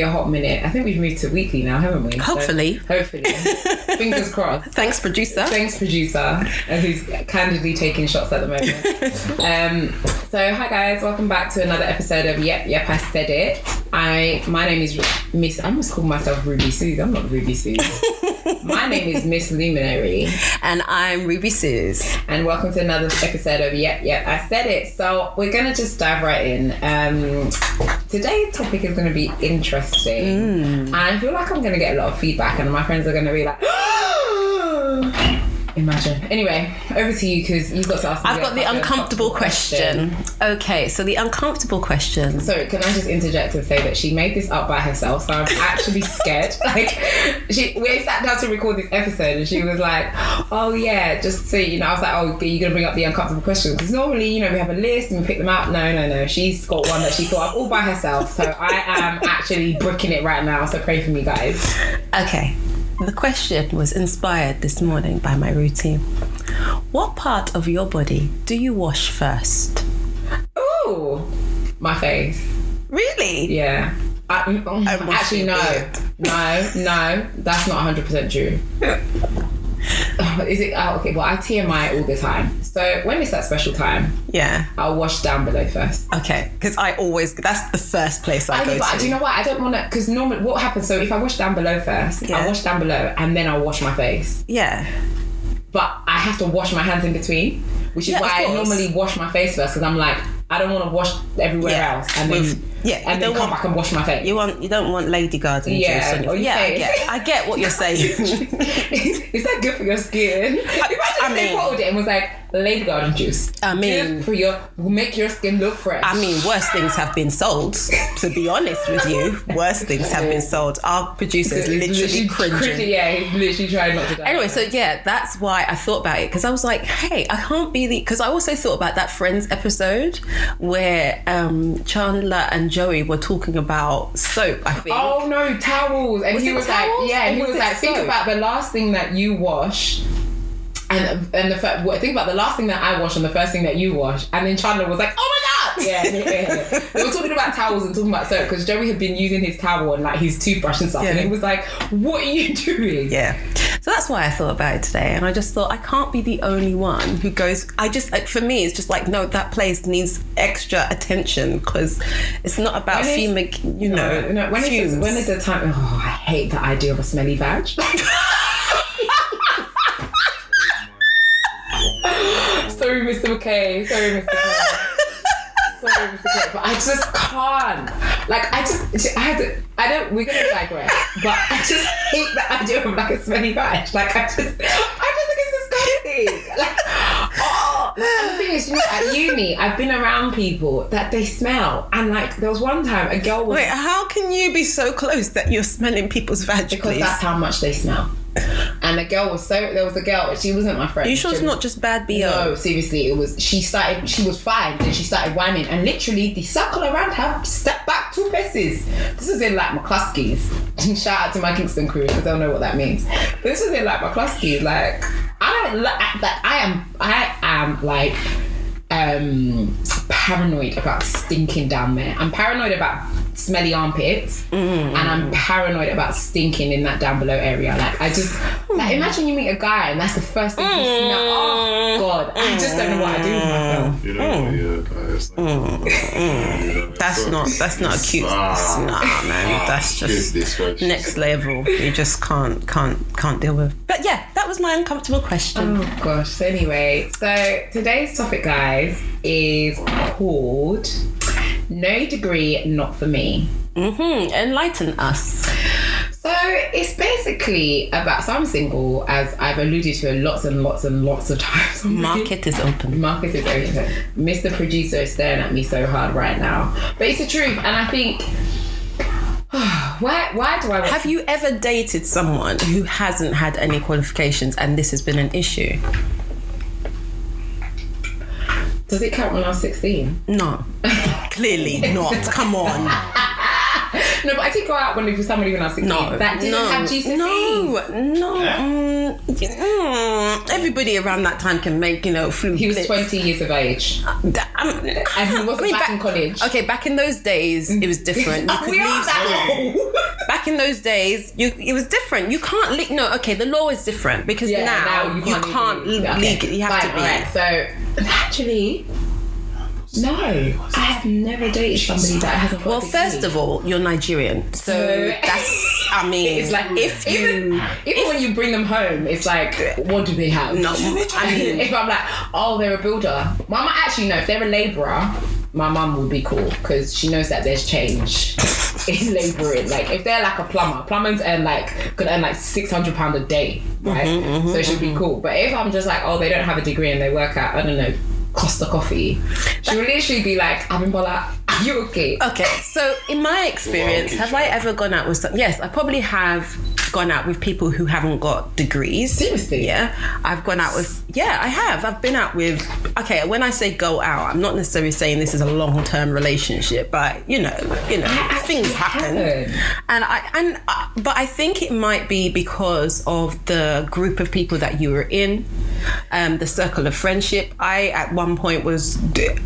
be a hot minute. I think we've moved to weekly now, haven't we? So, Hopefully. hopefully. Fingers crossed. Thanks, producer. Thanks, producer, uh, who's candidly taking shots at the moment. um, so, hi guys, welcome back to another episode of Yep, Yep, I Said It. I, my name is Miss. I almost call myself Ruby Suze. I'm not Ruby Suze. my name is Miss Luminary, And I'm Ruby Suze. and welcome to another episode of Yep, Yep, I Said It. So, we're gonna just dive right in. Um, today's topic is gonna be interesting, and I feel like I'm gonna get a lot of feedback, and my friends are gonna be like. Imagine. Anyway, over to you because you've got to ask. I've got the uncomfortable question. Okay, so the uncomfortable question. So can I just interject and say that she made this up by herself, so I'm actually scared. like, she we sat down to record this episode, and she was like, "Oh yeah, just so you know." I was like, "Oh, you're you gonna bring up the uncomfortable questions?" Because normally, you know, we have a list and we pick them out. No, no, no. She's got one that she thought up all by herself. So I am actually bricking it right now. So pray for me, guys. Okay, the question was inspired this morning by my routine. What part of your body do you wash first? Oh, my face. Really? Yeah. I, I actually, no, weird. no, no. That's not 100 percent Is it? Oh, okay. Well, I TMI all the time. So when it's that special time, Yeah. I'll wash down below first. Okay, because I always, that's the first place I, I go but to. do you know what? I don't want to because normally what happens. So if I wash down below first, Yeah. I wash down below and then I'll wash my face. yeah. But I have to wash my hands in between, which is Yeah, why I normally wash my face first because I'm like I don't want to wash everywhere Yeah. else and then With- yeah, and then don't come want- back and wash my face. You want you don't want Lady Garden Yeah, juice on your you Yeah, I say- get, I get what you're saying. is that good for your skin? Imagine I if they bottled it and was like Lady Garden juice. I mean- good for your make your skin look fresh. I mean, worse things have been sold. To be honest with you, worse things have been sold. Our producer is It's literally cringing. Yeah, he's literally trying not to die. Anyway, so yeah, that's why I thought about it because I was like, hey, I can't be the. Because I also thought about that Friends episode where um, Chandler and Joey were talking about soap. I think. Oh no, towels. And Was he was towels like, yeah, and he was was like, think about the last thing that you wash. And, and the think about the last thing that I wash and the first thing that you wash. And then Chandler was like, oh my God. Yeah, yeah, yeah. They were talking about towels and talking about soap because Joey had been using his towel and like his toothbrush and stuff. And Yeah. he was like, what are you doing? Yeah. So that's why I thought about it today. And I just thought I can't be the only one who goes. I just, like, for me, it's just like, no, that place needs extra attention because it's not about fumic, you know, No, no, when is, fumes. the, when is the time? Oh, I hate the idea of a smelly vag. Sorry, Mr. McKay. Sorry, Mr. McKay. Sorry, Mr. McKay. But I just can't. Like, I just, I to, I don't, we're gonna digress, but I just hate the idea of like a smelly vag. Like, I just, I just think it's disgusting. Like, oh, and the thing is, you know, at uni, I've been around people that they smell, and like, there was one time a girl was Wait, how can you be so close that you're smelling people's vag, because please? that's how much they smell. And the girl was so there was a girl, she wasn't my friend. Are you sure it's was- not just bad BO? No, seriously, it was she started she was fine, then she started whining and literally the circle around her stepped back two paces. This was in like McCluskey's. Shout out to my Kingston crew because they'll know what that means. But this was in like McCluskey's. Like I don't like that I am I am like um paranoid about stinking down there. I'm paranoid about smelly armpits mm. and I'm paranoid about stinking in that down below area. Like I just like imagine you meet a guy and that's the first thing you smell. Mm. Oh god. I just don't know what I do with myself. Mm. You know, yeah, that's like, That's not. That's not a cute. Ah. Nah, man. That's just Goodness next level. You just can't, can't, can't deal with. But yeah, that was my uncomfortable question. Oh gosh. So anyway, so today's topic, guys, is called No Degree Not For Me. hmm Enlighten us. So it's basically about so I'm single, as I've alluded to lots and lots and lots of times. Market is open. Market is open. Mr. Producer is staring at me so hard right now. But it's the truth, and I think why why do I want Have you ever dated someone who hasn't had any qualifications and this has been an issue? Does it count when I was 16? No. Clearly not. Come on. No, but I did go out when with somebody when I was 16. No, that didn't no, have GCSEs. No, no. mm, mm, everybody around that time can make, you know, flu. He was blitz. 20 years of age. That- I'm- And he wasn't I mean, back in college. Okay, back in those days, it was different. You could we are leave school. now. Back in those days, you it was different. You can't leave. No, okay, the law is different because Yeah, now, you can't, legally- okay. You have fine, to be. alright, so actually, no, I have never dated somebody that hasn't. Got Well, first of all, you're Nigerian, so So- that's. I mean, it's like if you even even when you bring them home, it's like, what do they have? No, I mean- if I'm like, oh, they're a builder. Mama actually no. If they're a labourer, my mum would be cool because she knows that there's change in labouring. Like if they're like a plumber, plumbers earn like could earn like six hundred pound a day, right? Mm-hmm, so she'd be cool. But if I'm just like, oh, they don't have a degree and they work at I don't know. Costa Coffee. She would literally be like, Abimbola, are you okay? Okay, so in my experience, have I ever gone out with some? Yes, I probably have gone out with people who haven't got degrees. Seriously? Yeah, I've gone out with. Yeah, I have. I've been out with. Okay, when I say go out, I'm not necessarily saying this is a long term relationship, but you know, you know, things happen. And I and uh, but I think it might be because of the group of people that you were in, um, the circle of friendship. I at one point was.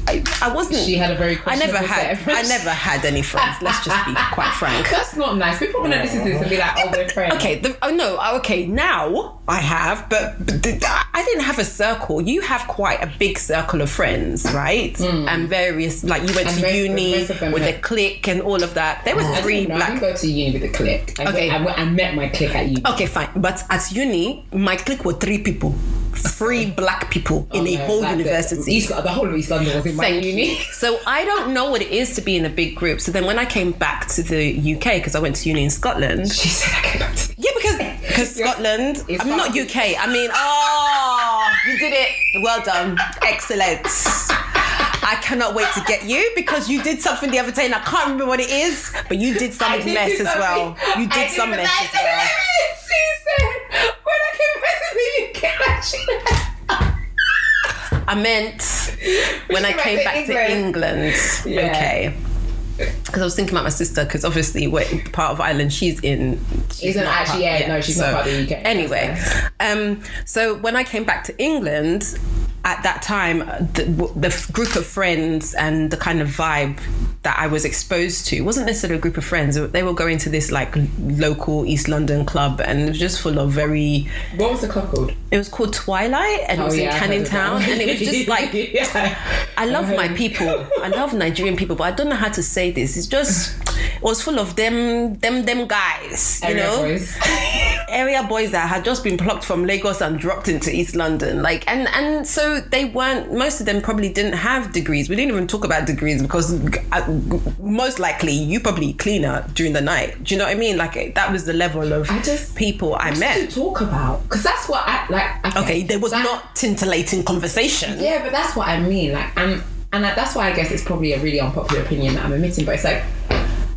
I, I wasn't. She had a very I never had. I never had any friends. Let's just be quite frank. That's not nice. People are gonna listen to this and be like, oh, we're friends. Okay, the, oh no, oh, okay, now I have, but, but th- I didn't have a circle. You have quite a big circle of friends, right? Hmm. And various, like you went. And to most- uni most of them with a clique and all of that. There was I three didn't, I didn't black. go to uni with a clique. I, Okay. went, I, went, I met my clique at uni. Okay, fine. But at uni, my clique were three people, three black people in a No, whole university. East, the whole of East London was in my Thank uni. you. So I don't know what it is to be in a big group. So then when I came back to the UK, because I went to uni in Scotland, She said I came back to Yeah, because because Yes. Scotland. It's I'm not. UK. I mean, oh, you did it. Well done. Excellent. I cannot wait to get you because you did something the other day and I can't remember what it is, but you did some did mess as well. You did I some did mess that. as well. She said, when I came back I meant when I came back to back to England. Yeah. Okay. Because I was thinking about my sister, because obviously we're part of Ireland. She's in. She's Isn't not actually- part- yeah, no, she's not part of the UK. Anyway, um, so when I came back to England, at that time, the, the group of friends and the kind of vibe that I was exposed to wasn't necessarily a group of friends. They were going to this like local East London club, and it was just full of very. What was the club called? It was called Twilight, and it was oh, in Oh, Canning Town, and it was just like yeah. I love my people. I love Nigerian people, but I don't know how to say this. It's just it was full of them, them, them guys. You Area know, boys. area boys that had just been plucked from Lagos and dropped into East London. Like, and and so they weren't. Most of them probably didn't have degrees. We didn't even talk about degrees because uh, most likely you probably cleaner during the night. Do you know what I mean? Like that was the level of I just- people I met. to talk about? Because that's what I like. Okay, there was that- not tintillating conversation. Yeah, but that's what I mean. Like, I'm, and that's why I guess it's probably a really unpopular opinion that I'm admitting. But it's like,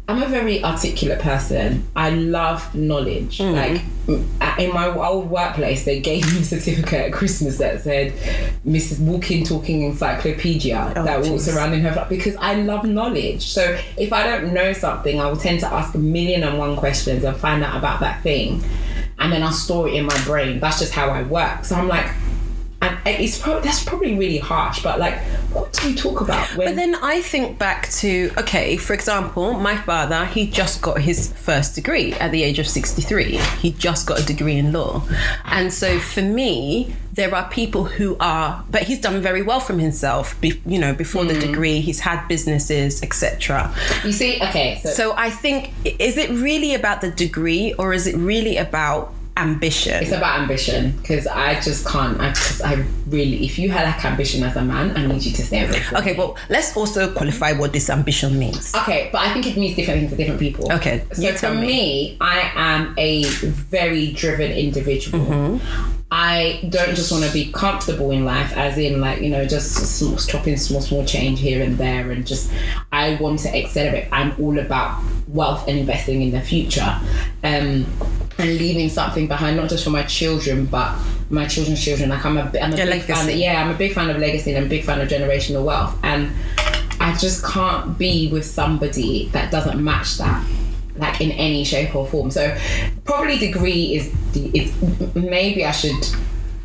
I'm a very articulate person. I love knowledge. Hmm. Like, mm, in my old workplace, they gave me a certificate at Christmas that said Mrs. Walking Talking Encyclopedia oh, that walks jeez. around in her flat because I love knowledge. So if I don't know something, I will tend to ask a million and one questions and find out about that thing. And then I'll store it in my brain. That's just how I work. So I'm like, and it's probably that's probably really harsh, but like, what do you talk about when? But then I think back to okay, for example, my father, he just got his first degree at the age of 63. He just got a degree in law. And so for me, there are people who are but he's done very well from himself, be, you know, before the mm. degree, he's had businesses, etc. you see, okay, so, So I think is it really about the degree or is it really about ambition? it's about ambition because I just can't. I, cause I really, if you had like ambition as a man, I need you to stay away. Okay, well, let's also qualify what this ambition means. Okay, but I think it means different things for different people. Okay, So for me. me, I am a very driven individual. Mm-hmm. I don't just want to be comfortable in life, as in like you know just small, chopping small small change here and there, and just I want to accelerate. I'm all about wealth and investing in the future, um, and leaving something behind, not just for my children, but my children's children. Like I'm a, I'm a Your big fan. legacy. Yeah, I'm a big fan of legacy, and I'm a big fan of generational wealth, and I just can't be with somebody that doesn't match that. Like in any shape or form. So probably degree is the it's maybe I should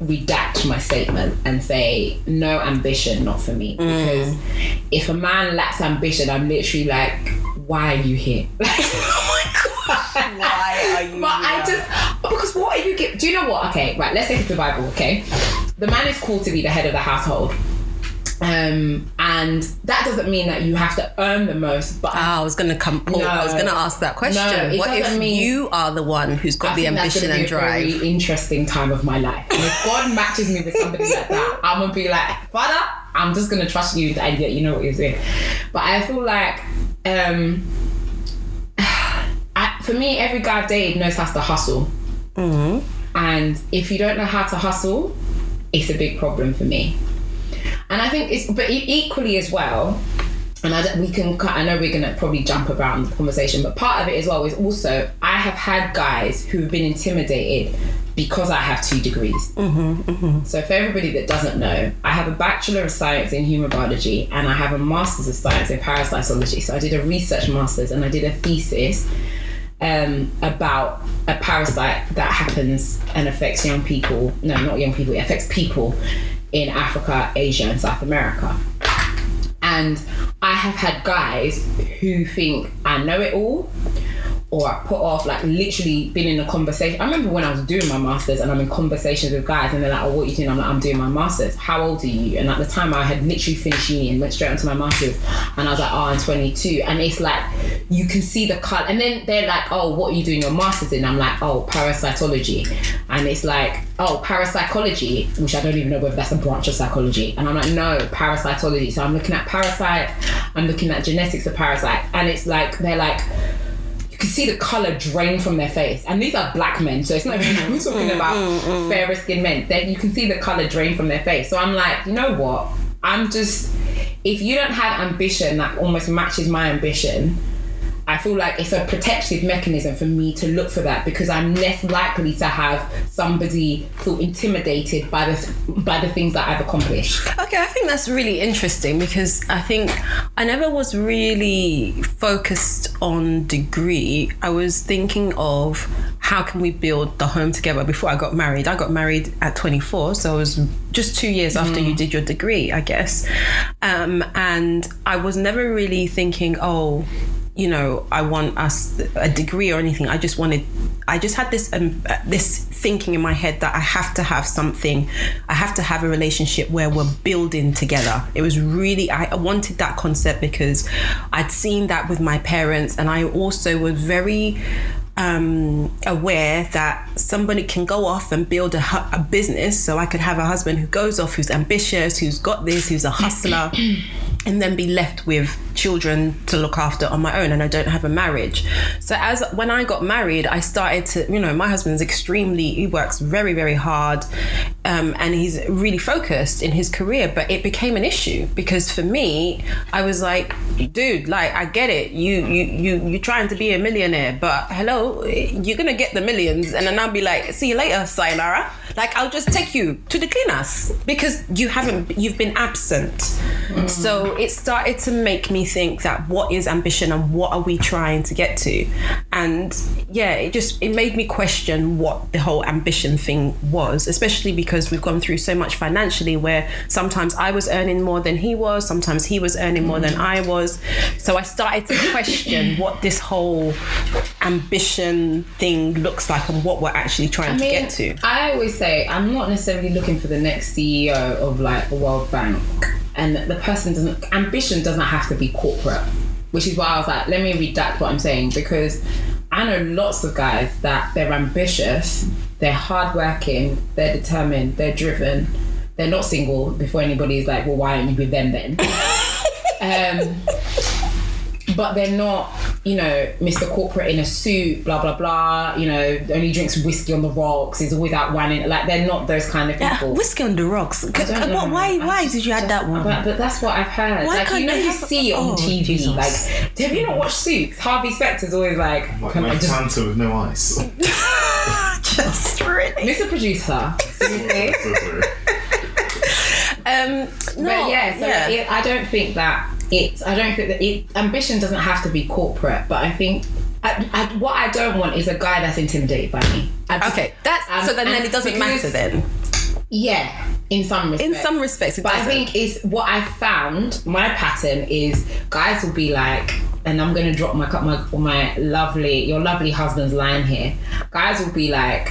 redact my statement and say no ambition not for me. Mm. Because if a man lacks ambition I'm literally like why are you here? Like oh my god. Why are you? but I just because what are you get do you know what? Okay right let's take it to the Bible okay? The man is called to be the head of the household um and that doesn't mean that you have to earn the most but Ah, I was gonna come. Paul, I was gonna ask that question. No, it what if doesn't mean- you are the one who's got I the ambition and drive? very interesting time of my life. And if God matches me with somebody like that, I'm gonna be like, Father, I'm just gonna trust you that you know what you're doing. But I feel like, um, I, for me, every guy I've dated knows how to hustle, Mm-hmm. and if you don't know how to hustle, it's a big problem for me. And I think it's, but equally as well, and I, don't- we can, I know we're gonna probably jump around the conversation, but part of it as well is also I have had guys who've been intimidated because I have two degrees. So for everybody that doesn't know, I have a Bachelor of Science in Human Biology and I have a Master's of Science in Parasitology. So I did a research master's and I did a thesis um, about a parasite that happens and affects young people. No, not young people. It affects people in Africa, Asia, and South America. And I have had guys who think I know it all, or I put off, like literally been in a conversation. I remember when I was doing my masters and I'm in conversations with guys and they're like, "Oh, what are you doing?" I'm like, "I'm doing my masters." How old are you? And at the time, I had literally finished uni and went straight onto my masters, and I was like, "Oh, I'm 22." And it's like you can see the cut, and then they're like, "Oh, what are you doing your masters in?" I'm like, "Oh, parasitology," and it's like, "Oh, parapsychology," which I don't even know whether that's a branch of psychology. And I'm like, "No, parasitology." So I'm looking at parasite, I'm looking at genetics of parasite, and it's like they're like can see the color drain from their face. And these are black men, so it's not even we're mm, talking mm, about mm, fairer skinned men. Then you can see the color drain from their face. So I'm like, you know what? I'm just if you don't have ambition that almost matches my ambition, I feel like it's a protective mechanism for me to look for that because I'm less likely to have somebody feel intimidated by the by the things that I've accomplished. Okay, I think that's really interesting because I think I never was really focused on degree. I was thinking of how can we build the home together before I got married. I got married at 24, so I was just two years after you did your degree, I guess. Um, and I was never really thinking, oh, you know, I want us a degree or anything. I just wanted, I just had this um, this thinking in my head that I have to have something. I have to have a relationship where we're building together. It was really I wanted that concept because I'd seen that with my parents, and I also was very um, aware that somebody can go off and build a, a business. So I could have a husband who goes off, who's ambitious, who's got this, who's a hustler, and then be left with children to look after on my own. And I don't have a marriage. So as when I got married, I started to, you know, my husband's extremely, he works very, very hard, um, and he's really focused in his career. But it became an issue because for me, I was like, dude, like I get it. You, you, you, you're trying to be a millionaire, but hello, you're gonna get the millions, and then I'll be like, see you later, sayonara. Like I'll just take you to the cleaners because you haven't, you've been absent. So it started to make me think that what is ambition and what are we trying to get to, and yeah, it just it made me question what the whole ambition thing was, especially because we've gone through so much financially where sometimes I was earning more than he was, sometimes he was earning more than I was. So I started to question what this whole ambition thing looks like and what we're actually trying to get to. I always say I'm not necessarily looking for the next CEO of like the World Bank, and the person doesn't. Ambition doesn't have to be corporate, which is why I was like, let me redact what I'm saying because I know lots of guys that they're ambitious, they're hardworking, they're determined, they're driven. They're not single before anybody is like, well, why aren't you with them then? um, but they're not, you know, Mr. Corporate in a suit, blah blah blah. You know, only drinks whiskey on the rocks. Is always out whining. Like they're not those kind of Yeah, people. whiskey on the rocks. I don't know. Why? I Why did you add that one? But, but that's what I've heard. Why like can't you know, you see it on oh, TV. Jesus. Like, have you not watched Suits? Harvey Specter's always like, Like "Can my I just Fanta with no ice. Just really. Mr. Producer, seriously. Um, no, But yeah, so yeah. It, I don't think that it's. I don't think that it, ambition doesn't have to be corporate, but I think I, I, what I don't want is a guy that's intimidated by me. Just- Okay, that's um, so then, then it doesn't because- matter then. Yeah, in some respects. In some respects, But I doesn't. think is what I found. My pattern is guys will be like, and I'm gonna drop my my my lovely your lovely husband's line here. Guys will be like.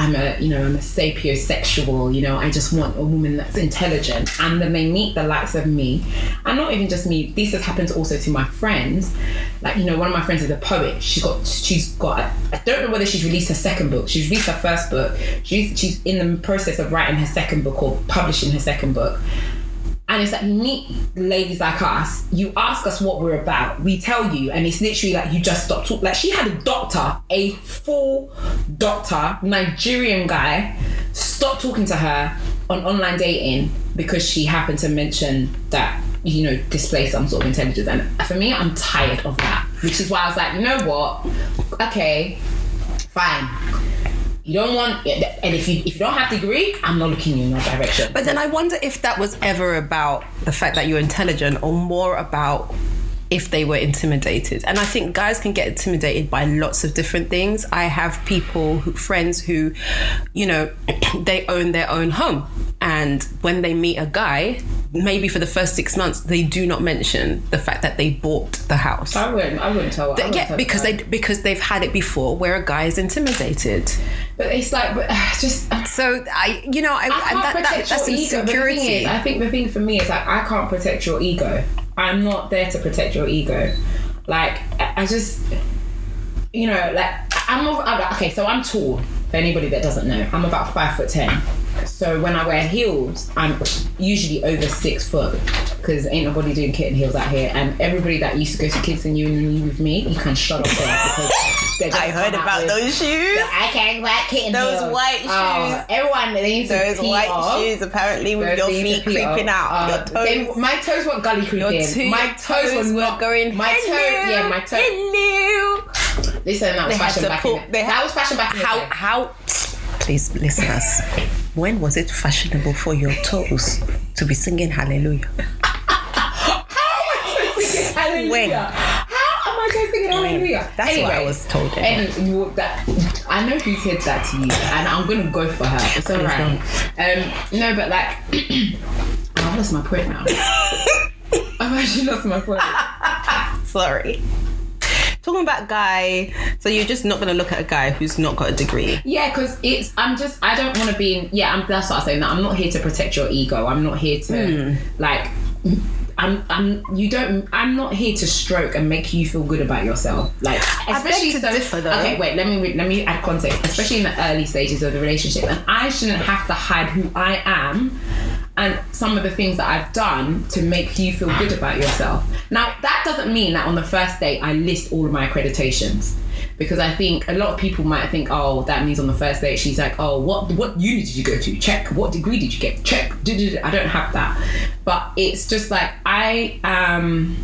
I'm a, you know, I'm a sapiosexual, you know, I just want a woman that's intelligent. And then they meet the likes of me. And not even just me, this has happened also to my friends. Like, you know, one of my friends is a poet. She's got, she's got, I don't know whether she's released her second book. She's released her first book. She's, she's in the process of writing her second book or publishing her second book. And it's like meet ladies like us, you ask us what we're about, we tell you, and it's literally like you just stop talking. Like she had a doctor, a full doctor, Nigerian guy, stop talking to her on online dating because she happened to mention that, you know, display some sort of intelligence. And for me, I'm tired of that. Which is why I was like, you know what? Okay, fine. You don't want, and if you if you don't have degree, I'm not looking in your direction. But then I wonder if that was ever about the fact that you're intelligent or more about if they were intimidated. And I think guys can get intimidated by lots of different things. I have people, who, friends who, you know, they own their own home. And when they meet a guy, maybe for the first six months, they do not mention the fact that they bought the house. I wouldn't. I wouldn't tell. I wouldn't Yeah, tell because they because they've had it before where a guy is intimidated. But it's like, but uh, just. So I, you know, I, can't that, that, that's your ego. The thing insecurity. is, I think the thing for me is like I can't protect your ego. I'm not there to protect your ego. Like I just, you know, like I'm. I'm- Okay, so I'm tall. For anybody that doesn't know, I'm about five foot ten. So when I wear heels, I'm usually over six foot because ain't nobody doing kitten heels out here. And everybody that used to go to kids and you and you with me, you can shut up because I heard about those shoes. I can't wear kitten Those heels. white Oh, shoes. everyone they need to Those white off. shoes, apparently, with Those your feet creeping off. out. Uh, your they- my toes weren't gully creeping. two, my your toes, were not going. My toe, hello, yeah, my toe. Hello. Listen, that was They fashion back pull. in the, They That had, was fashion back in the how how. Please, listeners. when was it fashionable for your toes to be singing hallelujah? How am I singing hallelujah? When? I singing hallelujah? That's what I was told, anyway. And you, that, I know who said that to you, and I'm gonna go for her. It's alright. Um, no, but like, I've lost my point now. I've actually lost my point. Sorry. Talking about guy, so you're just not going to look at a guy who's not got a degree. Yeah, because it's. I'm just. I don't want to be in. Yeah, I'm, that's what I'm saying. That I'm not here to protect your ego. I'm not here to like. I'm. I'm. You don't. I'm not here to stroke and make you feel good about yourself. Like, especially to so. differ, though. Okay, wait. Let me. Let me add context. Especially in the early stages of the relationship, and I shouldn't have to hide who I am. And some of the things that I've done to make you feel good about yourself. Now, that doesn't mean that on the first date I list all of my accreditations because I think a lot of people might think, oh, that means on the first date she's like, oh, what what uni did you go to? Check. What degree did you get? Check. I don't have that, but it's just like I am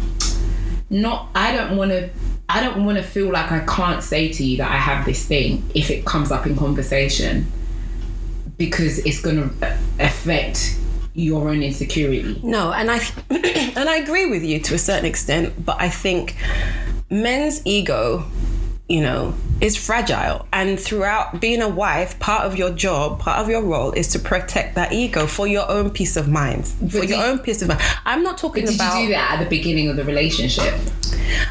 not. I don't want to. I don't want to feel like I can't say to you that I have this thing if it comes up in conversation because it's going to affect your own insecurity. No, and I and I agree with you to a certain extent, but I think men's ego, you know, is fragile. And throughout being a wife, part of your job, part of your role is to protect that ego for your own peace of mind. For did- your own peace of mind. I'm not talking Did about you do that at the beginning of the relationship?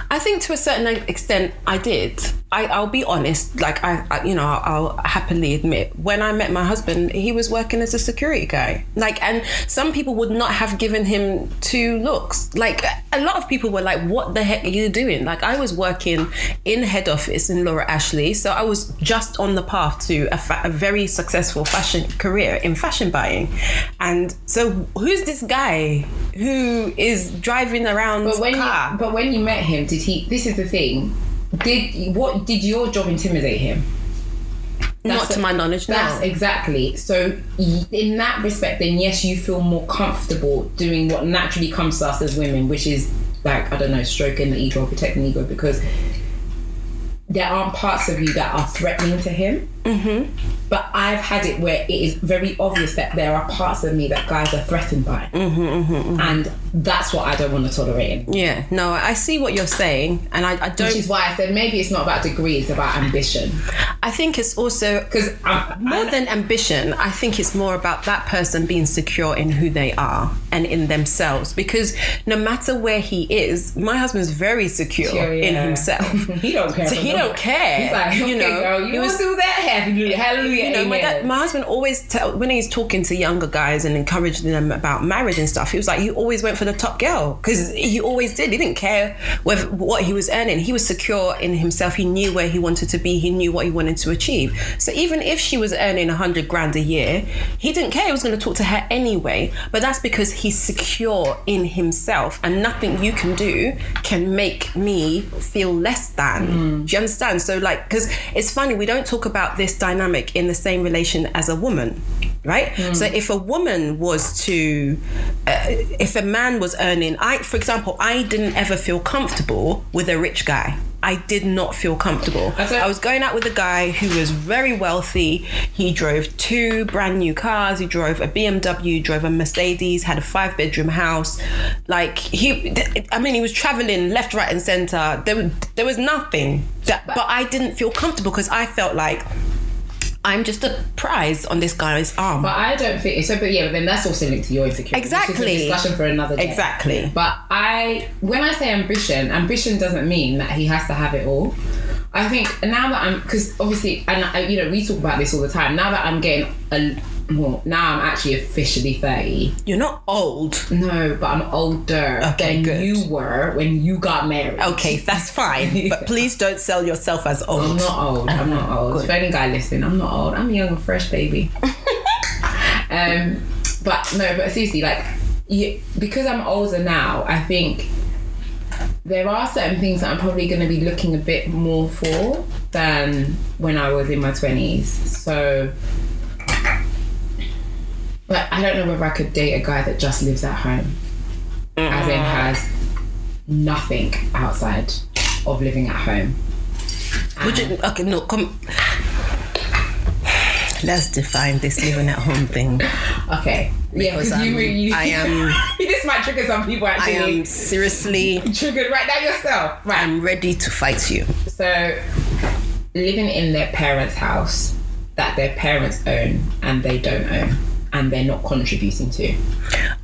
I think to a certain extent I did. I, I'll be honest, like I, I, you know, I'll happily admit when I met my husband, he was working as a security guy. Like, and some people would not have given him two looks. Like, a lot of people were like, "What the heck are you doing?" Like, I was working in head office in Laura Ashley, so I was just on the path to a, fa- a very successful fashion career in fashion buying. And so, who's this guy who is driving around But when car? you, but when you met him, did he? This is the thing. Did what? Did your job intimidate him? Not That's to my knowledge, no. That's exactly. So in that respect, then yes, you feel more comfortable doing what naturally comes to us as women, which is like I don't know, stroking the ego, protecting the ego, because there aren't parts of you that are threatening to him. Mm-hmm. But I've had it where it is very obvious that there are parts of me that guys are threatened by, mm-hmm, mm-hmm, and that's what I don't want to tolerate. Yeah, no, I see what you're saying, and I, I don't. Which is why I said maybe it's not about degree; it's about ambition. I think it's also Because more than ambition. I think it's more about that person being secure in who they are and in themselves. Because no matter where he is, my husband's very secure in himself. he don't care. So he no- don't care. He's like, okay, you know, girl, you he was- do that? Hallelujah, hallelujah, you know, my, dad, my husband always tell when he's talking to younger guys and encouraging them about marriage and stuff. He was like, "You always went for the top girl because he always did. He didn't care whether what he was earning. He was secure in himself. He knew where he wanted to be. He knew what he wanted to achieve. So even if she was earning a hundred grand a year, he didn't care. He was going to talk to her anyway. But that's because he's secure in himself, and nothing you can do can make me feel less than. Hmm. Do you understand? So like, because it's funny, we don't talk about this dynamic in the same relation as a woman, right? So if a woman was to, uh, if a man was earning, I, for example, I didn't ever feel comfortable with a rich guy. I did not feel comfortable. I I was going out with a guy who was very wealthy. He drove two brand new cars. He drove a BMW, drove a Mercedes, had a five bedroom house. Like he, I mean, he was traveling left, right, and center. There, was- there was nothing. That, but I didn't feel comfortable because I felt like I'm just a prize on this guy's arm. But I don't think so. But yeah, but then that's also linked to your insecurity. which is a Exactly. discussion for another day. Exactly. But I, when I say ambition, ambition doesn't mean that he has to have it all. I think now that I'm, because obviously, and I, you know, we talk about this all the time. Now that I'm getting a, well, now I'm actually officially thirty. You're not old. No, but I'm older Okay, than good. you were when you got married. Okay, that's fine. But please don't sell yourself as old. I'm not old. I'm not old. For any guy listening, I'm not old. I'm young and fresh, baby. um, but no, but seriously, like, you, because I'm older now, I think there are certain things that I'm probably going to be looking a bit more for than when I was in my 20s. So, like, I don't know whether I could date a guy that just lives at home, as in mm. has nothing outside of living at home. Would you? Okay, no, come. Let's define this living at home thing. Okay. Yeah, Because because you, you, I am- this might trigger some people I am seriously. triggered right now yourself. Right. I'm ready to fight you. So, living in their parents' house that their parents own and they don't own, and they're not contributing to.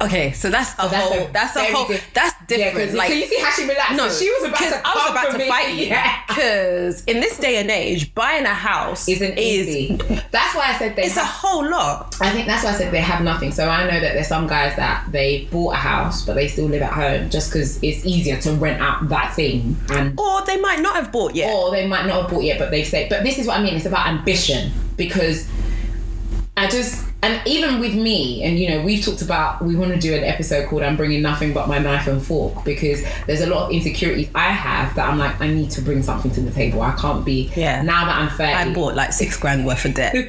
Okay, so that's a that's whole. a that's a whole. diff- that's different. because like you see how she relaxed. no, she was about to. I was about to me. fight you. Yeah. Because in this day and age, buying a house Isn't is easy. That's why I said they. it's a whole lot. I think that's why I said they have nothing. So I know that there's some guys that they bought a house but they still live at home just because it's easier to rent out that thing and Or they might not have bought yet. or they might not have bought yet, but they've said. But this is what I mean. It's about ambition because I just and even with me, and you know, we've talked about we want to do an episode called "I'm bringing nothing but my knife and fork" because there's a lot of insecurities I have that I'm like I need to bring something to the table. I can't be. Yeah. Now that I'm 30, I bought like six grand worth of debt.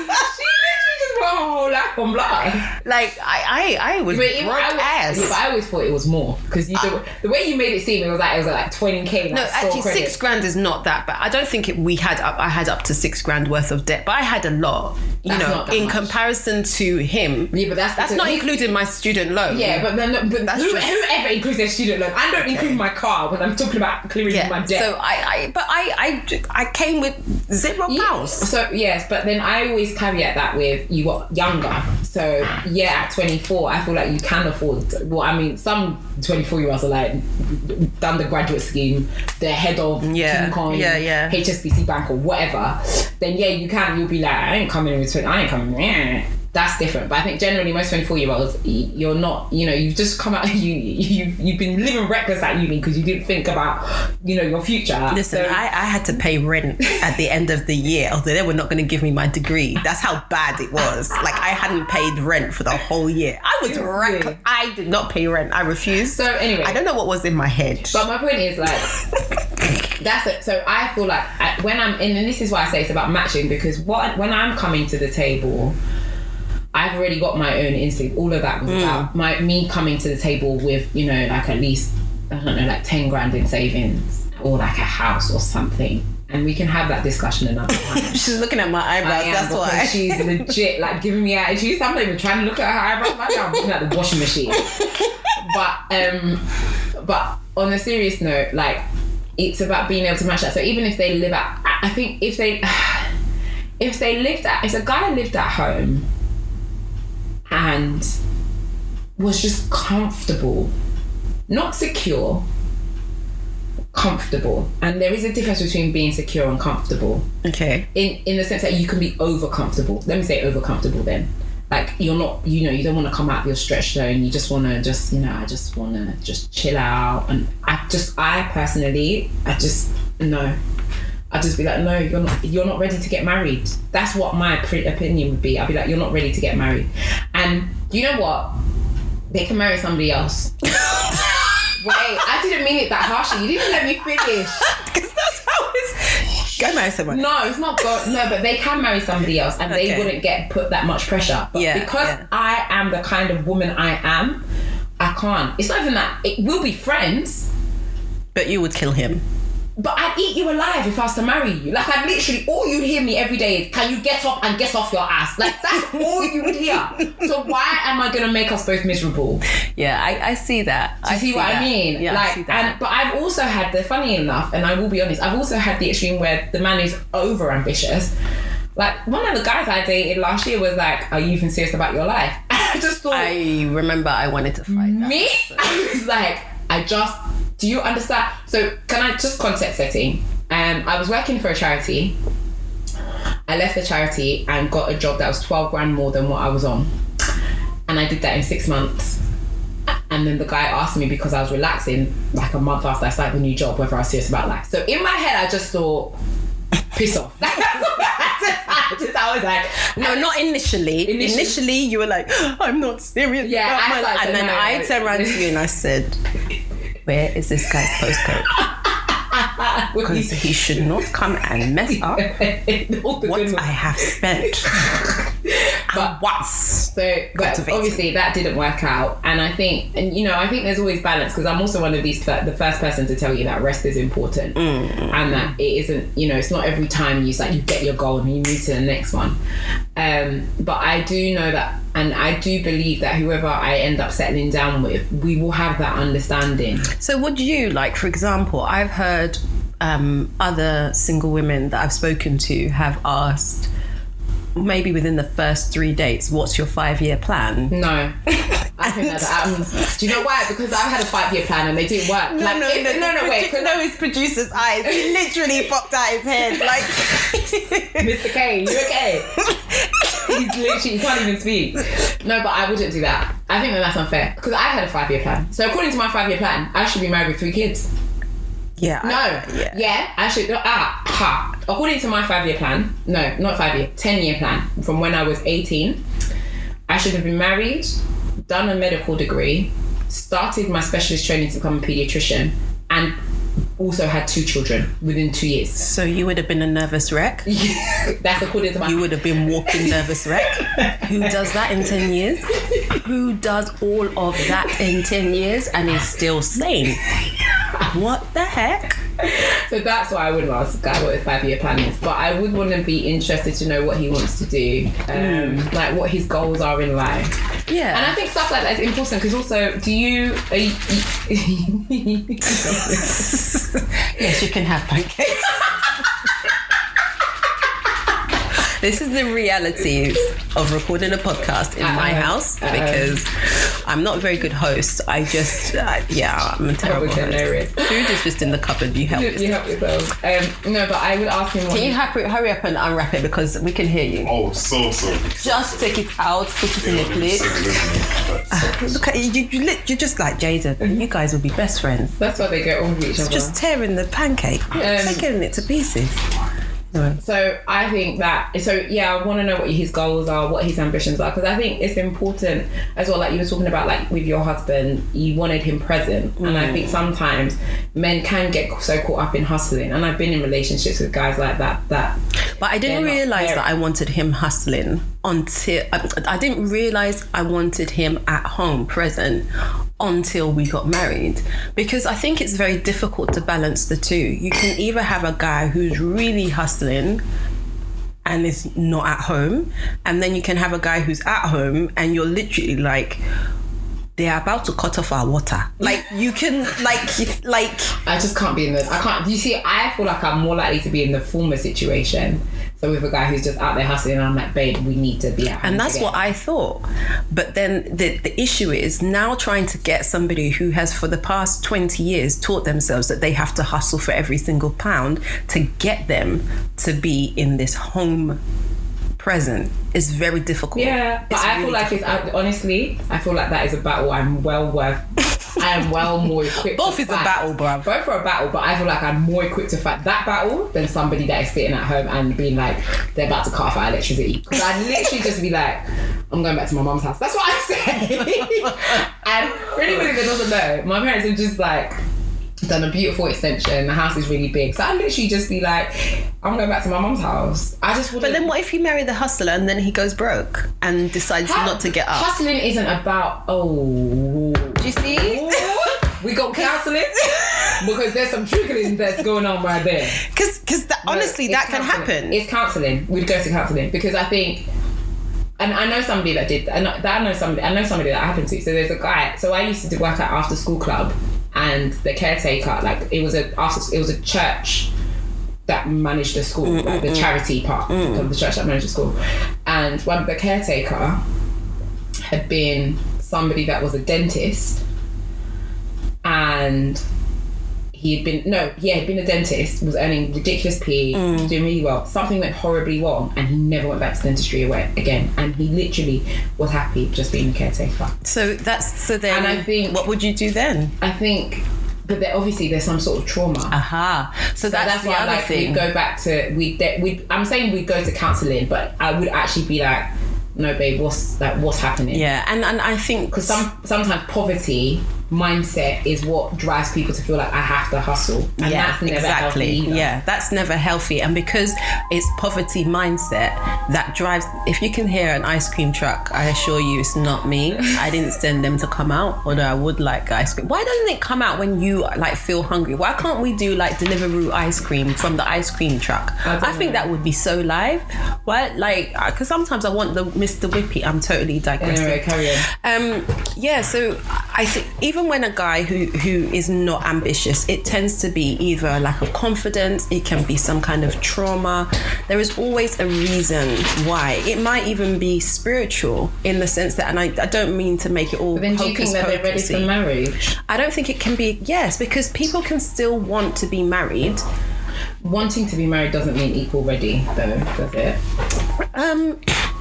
She literally just put her whole life on blast. like I, I, I was But broke I, always- ass. yeah, but I always thought it was more because uh, the, the way you made it seem, it was like it was like 20k. Like, No, actually, credit. six grand is not that bad. I don't think it, we had up. I had up to six grand worth of debt, but I had a lot. You That's know, in much. comparison to him. Yeah, but that's that's not including my student loan. Yeah, but then but That's who, just- whoever includes their student loan, I don't include my car when I'm talking about clearing yeah. my debt. So I, I, but I, I, I came with zero Yeah, pounds. So yes, but then I always caveat that with you got younger. So yeah, at 24, I feel like you can afford. Well, I mean, some 24 year olds are like done the graduate scheme, they're head of Yeah, King Kong, yeah, yeah. HSBC Bank or whatever. Then yeah, you can. You'll be like, I ain't coming in with 20. I ain't coming. That's different. But I think generally most 24 year olds, you're not. You know, you've just come out of uni. You've you've been living reckless at uni because you didn't think about you know your future. Listen, So- I, I had to pay rent at the end of the year, although they were not going to give me my degree. That's how bad it was. Like I hadn't paid rent for the whole year. I was wrecked. I did not pay rent. I refused. So anyway. I don't know what was in my head. But my point is like that's it. So I feel like I, when I'm in, and this is why I say it's about matching because what when I'm coming to the table, I've already got my own instinct. All of that was about my me coming to the table with you know like at least I don't know like ten grand in savings or like a house or something. and we can have that discussion another time. She's looking at my eyebrows. Am that's why. she's legit like giving me attitude. I'm not even trying to look at her eyebrows right now. I'm looking at the washing machine. But um, but on a serious note, like it's about being able to match that. So even if they live at, I I think if they if they lived at, if a guy lived at home and was just comfortable, not secure, comfortable, and there is a difference between being secure and comfortable okay. in in the sense that you can be over comfortable. Let me say over comfortable then. Like you're not, you know, you don't want to come out of your stretch zone. You just want to just, you know, I just want to just chill out. And I just, I personally, I just no. I just be like, no, you're not, you're not ready to get married. That's what my pre- opinion would be. I'd be like, you're not ready to get married. And you know what? They can marry somebody else. Wait, I didn't mean it that harshly. You didn't let me finish. Because that's how it's. Go marry someone. No, it's not God. No, but they can marry somebody else, and they wouldn't get put that much pressure. But Yeah, because yeah. I am the kind of woman I am, I can't. It's not even that. It will be friends, But you would kill him. But I'd eat you alive if I was to marry you. Like I'd literally, all you'd hear me every day is, "Can you get up and get off your ass?" Like that's all you would hear. So why am I gonna make us both miserable? Yeah, I, I see that. Do you I see, what that. I mean? Yeah, like, I see that. and but I've also had the funny enough, and I will be honest, I've also had the extreme where the man is over ambitious. Like one of the guys I dated last year was like, "Are you even serious about your life?" I just thought, I remember I wanted to fight that. me, I was like, I just, do you understand? So can I just context setting? Um, I was working for a charity. I left the charity and got a job that was twelve grand more than what I was on, and I did that in six months. And then the guy asked me because I was relaxing like a month after I started the new job whether I was serious about life. So in my head, I just thought, piss off. I just, I was like, No, not initially. Initially- initially. you were like, I'm not serious. Yeah, about I life." And then know. I turned around to you and I said, Where is this guy's postcode? Because he should not come and mess up what I have spent. But- once. So, but obviously that didn't work out, and I think, and you know, I think there's always balance because I'm also one of these the first person to tell you that rest is important, and that it isn't, you know, it's not every time you like you get your goal and you move to the next one. Um, but I do know that, and I do believe that whoever I end up settling down with, we will have that understanding. So, would you like, for example, I've heard um, other single women that I've spoken to have asked, maybe within the first three dates, what's your five year plan? No. I think that's um, do you know why? Because I've had a five year plan and they didn't work. like, if- no, no, no. wait. 'cause- no, his producer's eyes. He literally popped out his head. Like, Mr. Kane, you okay? He's literally, he can't even speak. No, but I wouldn't do that. I think that that's unfair because I had a five year plan. So according to my five year plan, I should be married with three kids. Yeah. No, I- yeah. yeah. I should. Ah, ha. According to my five year plan, no, not five year, ten year plan. From when I was eighteen, I should have been married, done a medical degree, started my specialist training to become a pediatrician, and also had two children within two years. So, you would have been a nervous wreck? That's according to my. You would have been walking nervous wreck. Who does that in 10 years? Who does all of that in 10 years and is still sane? What the heck? So that's why I would ask a guy what his five year plan is. But I would want to be interested to know what he wants to do, um, like what his goals are in life. Yeah. And I think stuff like that is important because also, do you? Are you yes, you can have pancakes. This is the realities of recording a podcast in my Uh-oh. house Uh-oh. because I'm not a very good host. I just, uh, yeah, I'm a terrible was hilarious. host. Food is just in the cupboard. You help. you help yourself. Um, no, but I would ask him. Can you he- hurry, hurry up and unwrap it because we can hear you. Oh, so sorry. Just take it out, put it in a plate. Look at you, you, you lit- you're just like Jaden. You guys will be best friends. that's why they get on with each other. Just tearing the pancake, taking it to pieces. Anyway. So I think that so yeah, I want to know what his goals are, what his ambitions are, because I think it's important as well. Like you were talking about, like with your husband, you wanted him present, and I think mm. sometimes men can get so caught up in hustling. And I've been in relationships with guys like that. That But I didn't realize that I wanted him hustling until I, didn't realize I wanted him at home present until we got married because I think it's very difficult to balance the two. You can either have a guy who's really hustling and is not at home, and then you can have a guy who's at home and you're literally like they're about to cut off our water. Like you can like like I just can't be in the. I can't. You see, I feel like I'm more likely to be in the former situation. So with a guy who's just out there hustling, and I'm like, babe, we need to be at home and that's together. what I thought. But then the the issue is now trying to get somebody who has for the past 20 years taught themselves that they have to hustle for every single pound to get them to be in this home present is very difficult. Yeah, but It's I feel really like it's honestly, I feel like that is a battle I'm well worth. I am well more equipped. Both to is a battle, bruv. Both are a battle, but I feel like I'm more equipped to fight that battle than somebody that is sitting at home and being like they're about to cut off our electricity. Because I'd literally just be like, I'm going back to my mom's house. That's what I say. and for anybody that doesn't know, my parents have just like done a beautiful extension. The house is really big, so I literally just be like, I'm going back to my mom's house. I just wouldn't. But then what if you marry the hustler and then he goes broke and decides How- not to get up? Hustling isn't about oh. Do you see? We got counselling because there's some trickling that's going on right there. Because because that, honestly It's that can happen. It's counselling. We'd go to counselling because I think, and I know somebody that did. I know, that I know somebody. I know somebody that happened to. So there's a guy. So I used to do work at after school club, and the caretaker, like it was a after it was a church that managed the school, mm, like the mm, mm. charity part of the church that managed the school, and one the caretaker had been somebody that was a dentist and he had been no, he had been a dentist, was earning ridiculous P, Mm. doing really well. Something went horribly wrong, and he never went back to dentistry again. And he literally was happy just being a caretaker. so that's so then. And I think- what would you do then? I think, but there, obviously there's some sort of trauma. Aha. So So that's, that's, the why, other like, thing. we go back to we. we. I'm saying we go to counselling, but I would actually be like, no, babe, what's like, what's happening? yeah, and and I think because some sometimes poverty mindset is what drives people to feel like I have to hustle, and yeah, that's never exactly. healthy either. Yeah, that's never healthy. And because it's poverty mindset that drives, if you can hear an ice cream truck, I assure you it's not me. I didn't send them to come out, although I would like ice cream. Why doesn't it come out when you like feel hungry? Why can't we do like Deliveroo ice cream from the ice cream truck? I I, think that would be so live. Why, like, because sometimes I want the Mr. Whippy. I'm totally digressing. Anyway, carry on. Um, yeah, so I think even when a guy who who is not ambitious, it tends to be either a lack of confidence, it can be some kind of trauma. There is always a reason why. It might even be spiritual in the sense that, and I, I don't mean to make it all But then do you think that they're ready for marriage? I don't think it can be yes, because people can still want to be married. Wanting to be married doesn't mean equal ready, though, does it? Um,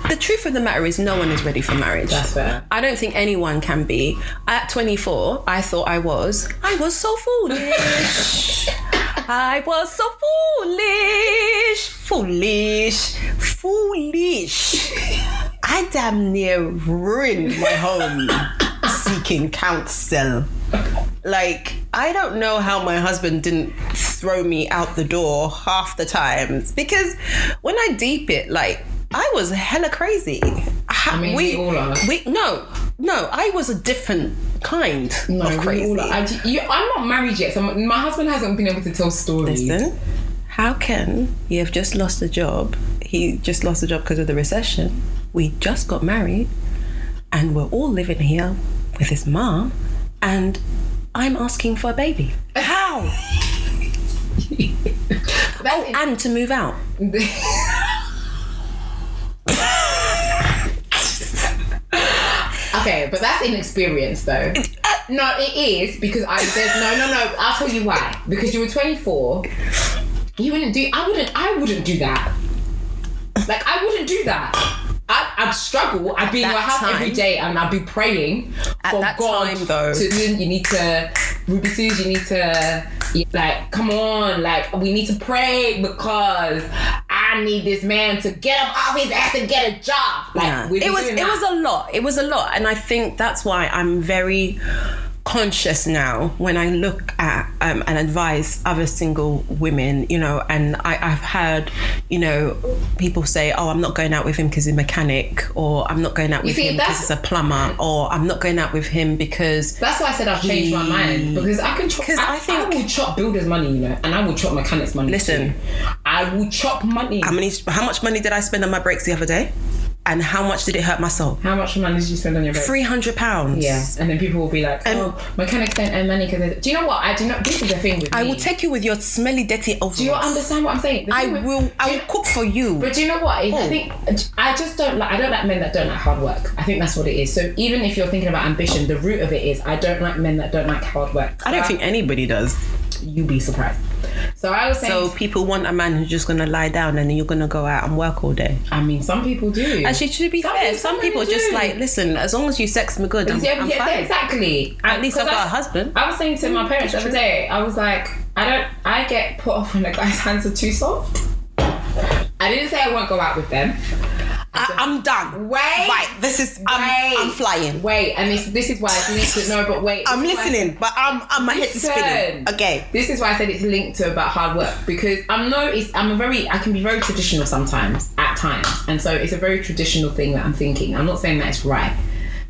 the truth of the matter is, no one is ready for marriage. That's fair. I don't think anyone can be. At 24, I thought I was. I was so foolish. I was so foolish. Foolish. Foolish. I damn near ruined my home seeking counsel. Like, I don't know how my husband didn't throw me out the door half the times because when I deep it, like, I was hella crazy. I mean, we all are. We no, no. I was a different kind No, of we crazy. all are. I, you, I'm not married yet, so my, husband hasn't been able to tell stories. Listen, how can you have just lost a job? He just lost a job because of the recession. We just got married, and we're all living here with his mom, and I'm asking for a baby. How? In- oh, And to move out. okay, but that's inexperience, though. Uh, no, it is because I said no, no, no. I'll tell you why. Because you were 24. You wouldn't do. I wouldn't. I wouldn't do that. Like I wouldn't do that. I, I'd struggle. I'd be in your house every time- day and I'd be praying At for that God time, though. to you need to Ruby Suze, you need to like come on, like we need to pray because I need this man to get up off his ass and get a job. Like Yeah. it was it was a lot. It was a lot, and I think that's why I'm very conscious now when I look at um, and advise other single women, you know, and I, I've heard, you know, people say, "Oh, I'm not going out with him because he's a mechanic," or "I'm not going out with him because he's a plumber," or "I'm not going out with him because." That's why I said I've changed my mind because I can chop. 'Cause I, I think- I will chop builders' money, you know, and I will chop mechanics' money. Listen. too. I will chop money. How many? How much money did I spend on my brakes the other day? And how much did it hurt my soul? How much money did you spend on your break? Three hundred pounds. Yeah, and then people will be like, "Oh, mechanics don't earn money because." Do you know what? I do not. This is the thing with I me. will take you with your smelly, dirty overalls. Do you understand what I'm saying? I with- will. I will you- cook for you. But do you know what? I Oh. think I just don't like. I don't like men that don't like hard work. I think that's what it is. So even if you're thinking about ambition, the root of it is I don't like men that don't like hard work. I don't think anybody does. you'd be surprised. So I was saying. So people want a man who's just gonna lie down and then you're gonna go out and work all day. I mean, some people do. Actually, to be Some fair, people- some people just do. like listen. As long as you sex me good, I'm, yeah, I'm yeah, fine. exactly. At least I've got I- a husband. I was saying to my mm, parents the other day, I was like, I don't, I get put off when a guy's hands are too soft. I didn't say I won't go out with them. I, I'm done. Wait. Right. This is. I'm, Wait. I'm flying. Wait, and this, this is why it's linked to no, but wait. I'm this is why- listening, but I'm. I'm my head is spinning. Okay. This is why I said it's linked to about hard work because I'm no, it's, I'm a very, I can be very traditional sometimes at times, and so it's a very traditional thing that I'm thinking. I'm not saying that it's right,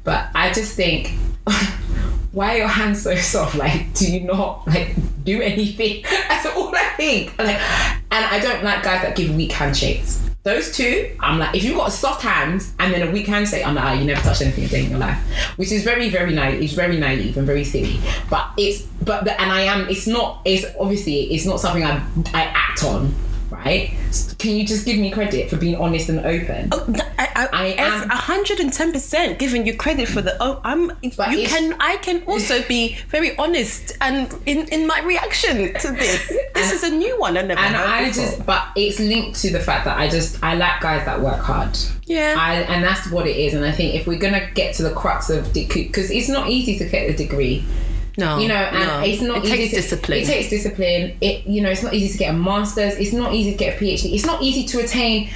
but I just think, why are your hands so soft? Like, do you not like do anything? That's all I think. Like, and I don't like guys that give weak handshakes. Those two, I'm like, if you've got soft hands and then a weak hand, handshake, I'm like, oh, you never touched anything a day in your life, which is very, very naive. It's very naive and very silly. But it's, but the, and I am. It's not. It's obviously it's not something I I act on. Right? Can you just give me credit for being honest and open? Oh, I, I, I am- hundred and ten percent giving you credit for the. Oh, I'm. But you can. I can also be very honest and in in my reaction to this. This is a new one. I never and I before. just, but it's linked to the fact that I just I like guys that work hard. Yeah. I, and that's what it is. And I think if we're gonna get to the crux of because it's not easy to get a degree. No. you know, and no. it's not It easy takes to, discipline. It takes discipline. It you know, it's not easy to get a master's. It's not easy to get a PhD. It's not easy to attain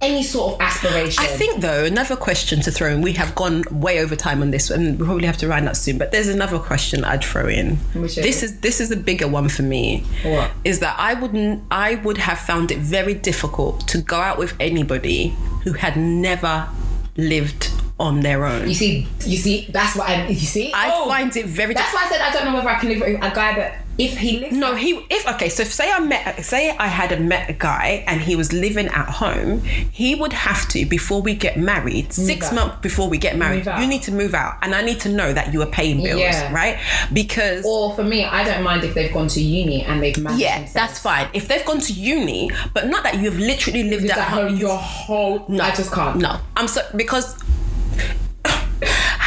any sort of aspiration. I think though another question to throw in. We have gone way over time on this, and we probably have to round up soon. But there's another question I'd throw in. Which is? This is this is a bigger one for me. What? Is that I wouldn't I would have found it very difficult to go out with anybody who had never lived on their own. you see, you see, that's what I. You see, I Oh, find it very. That's why I said I don't know whether I can live with a guy that if he lives. No, he if okay, so if say I met say I had a met a guy and he was living at home, he would have to before we get married, six out. months before we get married, you need to move out, and I need to know that you are paying bills, Yeah. right? Because Or for me, I don't mind if they've gone to uni and they've managed yeah, themselves. that's fine. If they've gone to uni, but not that you've literally lived Is at that home. your whole? No, I just can't. No, I'm so because.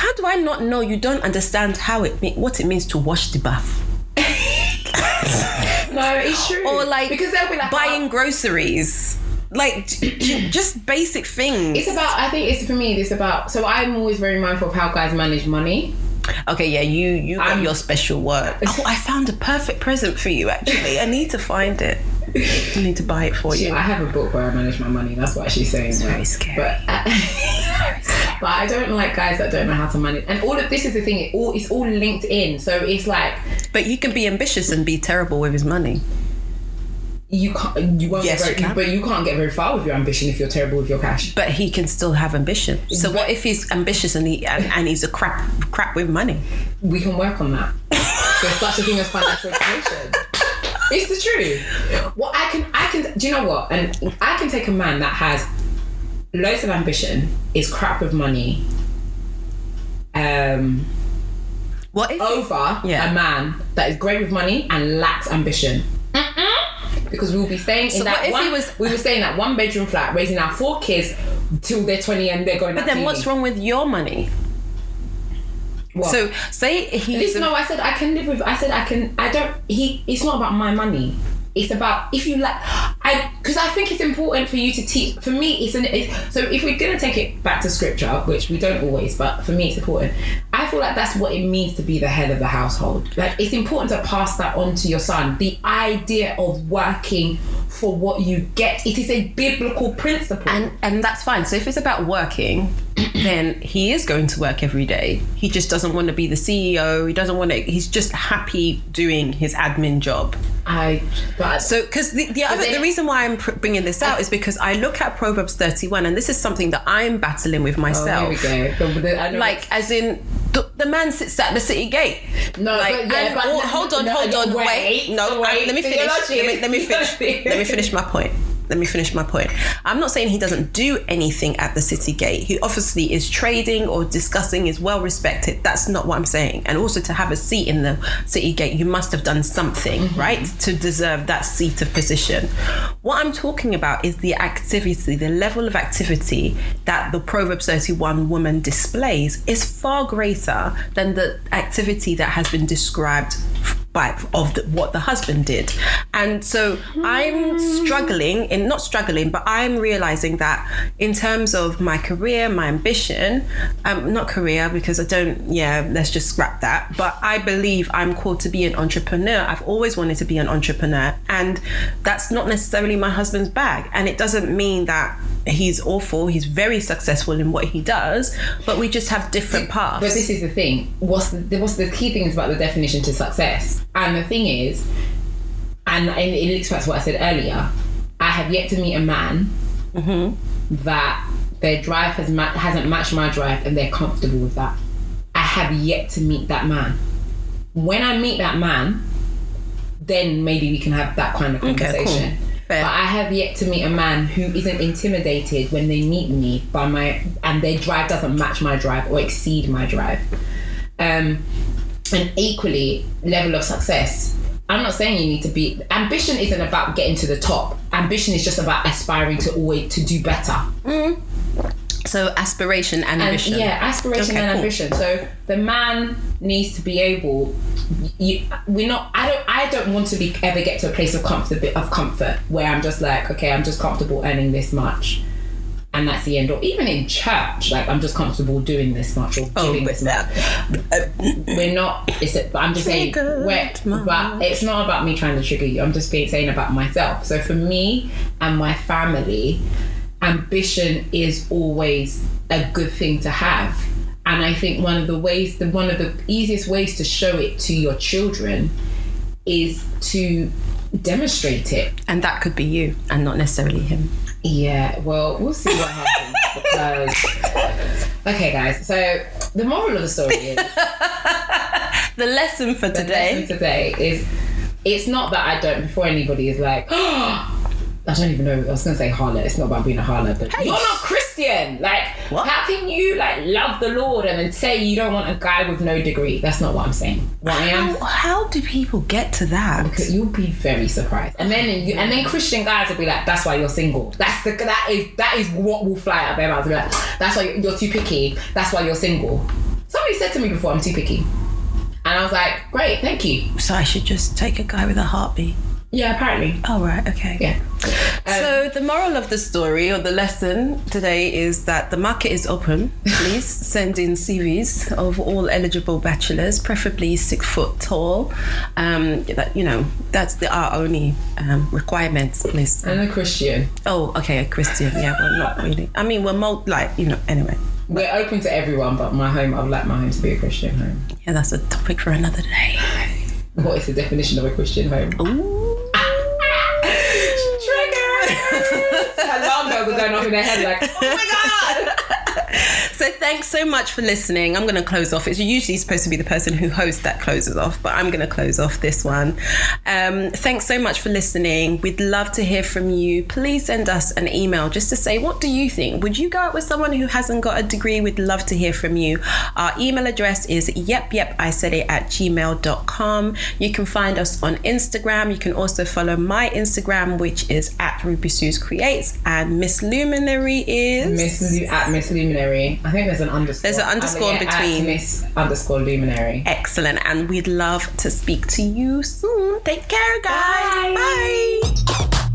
How do I not know you don't understand how it what it means to wash the bath? No, it's true. or like because they'll be like buying oh, groceries like just basic things It's about. I think it's for me. It's about. So I'm always very mindful of how guys manage money. okay yeah you you got I'm- your special work oh i found a perfect present for you actually i need to find it i need to buy it for She, you I have a book where I manage my money. That's what she's saying. very scary. But, uh, but I don't like guys that don't know how to manage. And all of this is the thing. It all it's all linked in. So it's like but you can be ambitious and be terrible with his money you can't. You won't. Yes, get you can. But you can't get very far with your ambition if you're terrible with your cash. but he can still have ambition so what if he's ambitious and he and, and he's a crap crap with money We can work on that. There's such a thing as financial education. It's the truth. What I can, I can. Do you know what? And I can take a man that has loads of ambition, is crap with money, um, what if over Yeah. a man that is great with money and lacks ambition. Because we will be staying in So that if one. was- we will stay in that one bedroom flat, raising our four kids till they're twenty and they're going. but then what's wrong with your money What? so say he's Listen, no, I said I can live with. I said I can. I don't. He. It's not about my money. It's about if you like. I because I think it's important for you to teach. For me, it's an it's, so if we're gonna take it back to scripture, which we don't always, but for me it's important. I feel like that's what it means to be the head of the household. Like it's important to pass that on to your son. The idea of working for what you get. It is a biblical principle. and and that's fine. So if it's about working, then he is going to work every day. He just doesn't want to be the CEO. He doesn't want to. He's just happy doing his admin job. I but So, because the the, other, the reason why I'm pr- bringing this out is because I look at Proverbs 31, and this is something that I'm battling with oh, myself. here we go. The- the- I know- Like, as in, the, the man sits at the city gate. No, like, but yeah, but all- no, hold on, no, hold on, wait, wait. No, wait. let me finish. Let me, let me finish. let me finish my point. Let me finish my point. I'm not saying he doesn't do anything at the city gate. He obviously is trading or discussing, is well respected. That's not what I'm saying. And also to have a seat in the city gate, you must have done something, Mm-hmm. right, to deserve that seat of position. What I'm talking about is the activity, the level of activity that the Proverbs 31 woman displays is far greater than the activity that has been described by of the, what the husband did and so i'm struggling in not struggling but i'm realizing that in terms of my career my ambition um not career because i don't yeah let's just scrap that but i believe i'm called to be an entrepreneur i've always wanted to be an entrepreneur and that's not necessarily my husband's bag and it doesn't mean that he's awful he's very successful in what he does but we just have different paths But this is the thing. What's the what's the key thing is about the definition to success? And the thing is, and, it links back to what I said earlier. I have yet to meet a man that their drive has ma- hasn't matched my drive, and they're comfortable with that. I have yet to meet that man. When I meet that man, then maybe we can have that kind of Okay, cool. conversation. But I have yet to meet a man who isn't intimidated when they meet me by my and their drive doesn't match my drive or exceed my drive. Um, and equally, level of success. I'm not saying you need to be. Ambition isn't about getting to the top. Ambition is just about aspiring to always to do better. Mm-hmm. so aspiration and And ambition yeah, aspiration Okay, and cool. ambition. So the man needs to be able. You, we're not. I don't. I don't want to be ever get to a place of comfort of comfort where I'm just like, okay, I'm just comfortable earning this much, and that's the end. Or even in church, like I'm just comfortable doing this much or Oh, but this much. Uh, we're not. It's. A, I'm just saying. We're, but it's not about me trying to trigger you. I'm just being, saying about myself. So for me and my family, ambition is always a good thing to have. And I think one of the ways, the one of the easiest ways to show it to your children is to demonstrate it. and that could be you and not necessarily him Yeah, well, we'll see what happens because. Okay, guys. So the moral of the story is the lesson for the today lesson today is it's not that I don't. Before anybody is like, oh, I don't even know. I was gonna say harlot. It's not about being a harlot, but you're not Christian. Like, What? how can you like love the Lord and then say you don't want a guy with no degree? That's not what I'm saying. What I am how, how do people get to that You'll be very surprised, and then you, and then Christian guys will be like, "That's why you're single. That's the that is that is what will fly out of their mouths. Be Like, That's why you're too picky. That's why you're single." Somebody said to me before, "I'm too picky," and I was like, "Great, thank you." so i should just take a guy with a heartbeat Yeah, apparently, oh right okay yeah. Um, so the moral of the story or the lesson today is that the market is open. Please send in CVs of all eligible bachelors, preferably six foot tall. Um, that you know that's the, our only um, requirements. Please. and a Christian. Oh, okay, a Christian. Yeah, well, not really. I mean, we're more like you know. Anyway, We're open to everyone, but my home, I'd like my home to be a Christian home. yeah, that's a topic for another day. What is the definition of a Christian home? Ooh. Are going off in their head like, oh my god! So thanks so much for listening. I'm going to close off. It's usually supposed to be the person who hosts that closes off, but I'm going to close off this one. Um, thanks so much for listening. We'd love to hear from you. Please send us an email just to say, what do you think? Would you go out with someone who hasn't got a degree? We'd love to hear from you. Our email address is yep, yep, I said it at gmail.com. You can find us on Instagram. You can also follow my Instagram, which is at Ruby Sue's Creates, and Miss Luminary is. Miss at Miss Luminary. I think there's an underscore. There's an underscore in yeah, between. Miss underscore Luminary. Excellent. And we'd love to speak to you soon. Take care, guys. Bye. Bye.